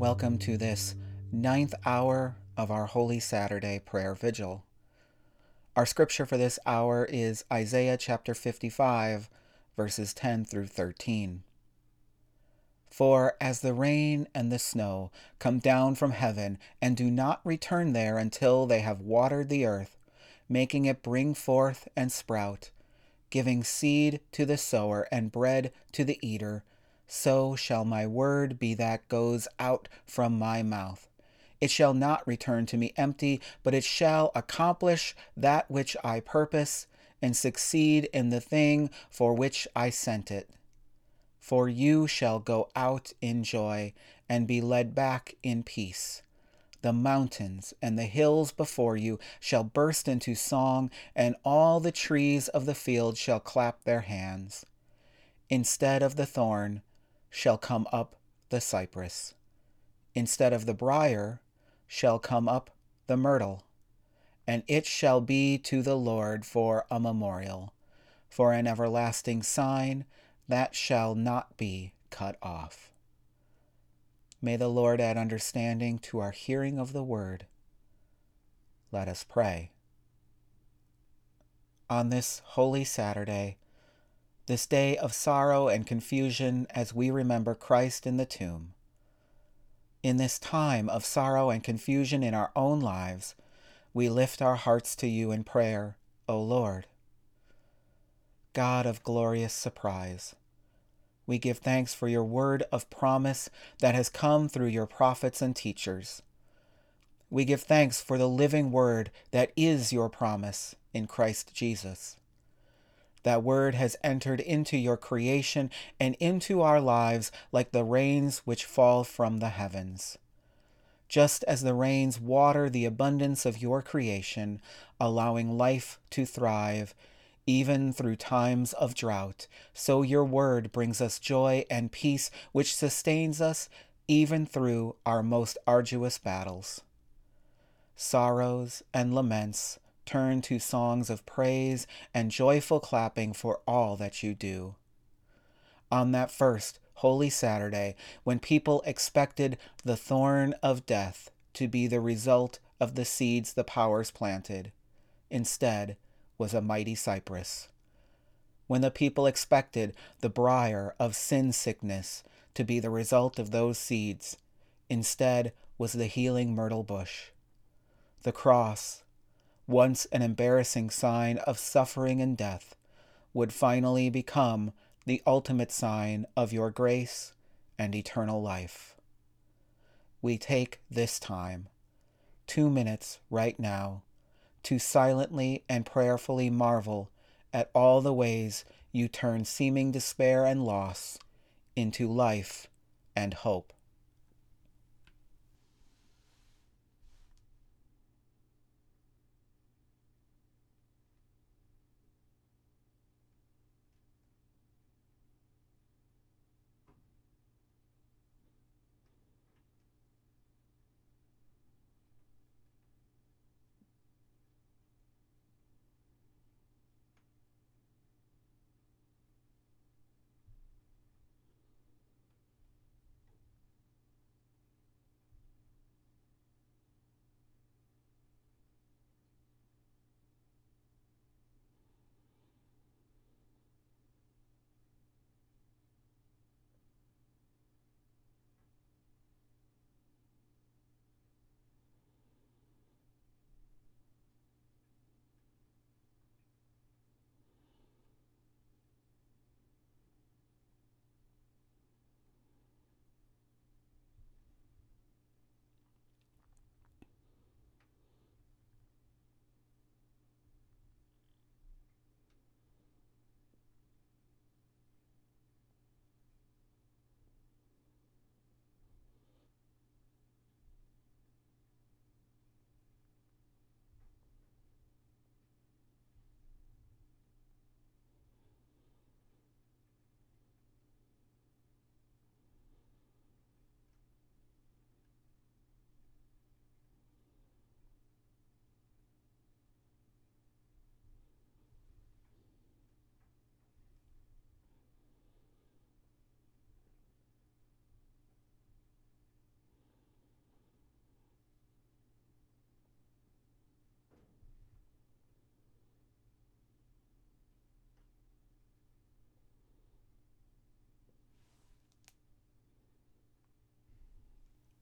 welcome to this ninth hour of our Holy Saturday prayer vigil. Our scripture for this hour is Isaiah chapter 55, verses 10 through 13. For as the rain and the snow come down from heaven and do not return there until they have watered the earth, making it bring forth and sprout, giving seed to the sower and bread to the eater, so shall my word be that goes out from my mouth. It shall not return to me empty, but it shall accomplish that which I purpose and succeed in the thing for which I sent it. For you shall go out in joy and be led back in peace. The mountains and the hills before you shall burst into song, and all the trees of the field shall clap their hands. Instead of the thorn, shall come up the cypress. Instead of the brier shall come up the myrtle. And it shall be to the Lord for a memorial, for an everlasting sign that shall not be cut off. May the Lord add understanding to our hearing of the word. Let us pray. On this holy Saturday, this day of sorrow and confusion as we remember Christ in the tomb. In this time of sorrow and confusion in our own lives, we lift our hearts to you in prayer, O Lord. God of glorious surprise, we give thanks for your word of promise that has come through your prophets and teachers. We give thanks for the living word that is your promise in Christ Jesus. That word has entered into your creation and into our lives like the rains which fall from the heavens. Just as the rains water the abundance of your creation, allowing life to thrive, even through times of drought, so your word brings us joy and peace, which sustains us even through our most arduous battles. Sorrows and laments turn to songs of praise and joyful clapping for all that you do. On that first Holy Saturday, when people expected the thorn of death to be the result of the seeds the powers planted, instead was a mighty cypress. When the people expected the briar of sin sickness to be the result of those seeds, instead was the healing myrtle bush. The cross once an embarrassing sign of suffering and death, would finally become the ultimate sign of your grace and eternal life. We take this time, two minutes right now, to silently and prayerfully marvel at all the ways you turn seeming despair and loss into life and hope.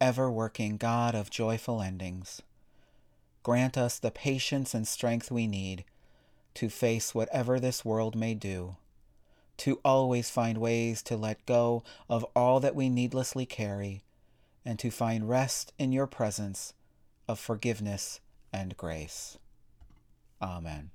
Ever working God of joyful endings. Grant us the patience and strength we need to face whatever this world may do, to always find ways to let go of all that we needlessly carry, and to find rest in your presence of forgiveness and grace. Amen.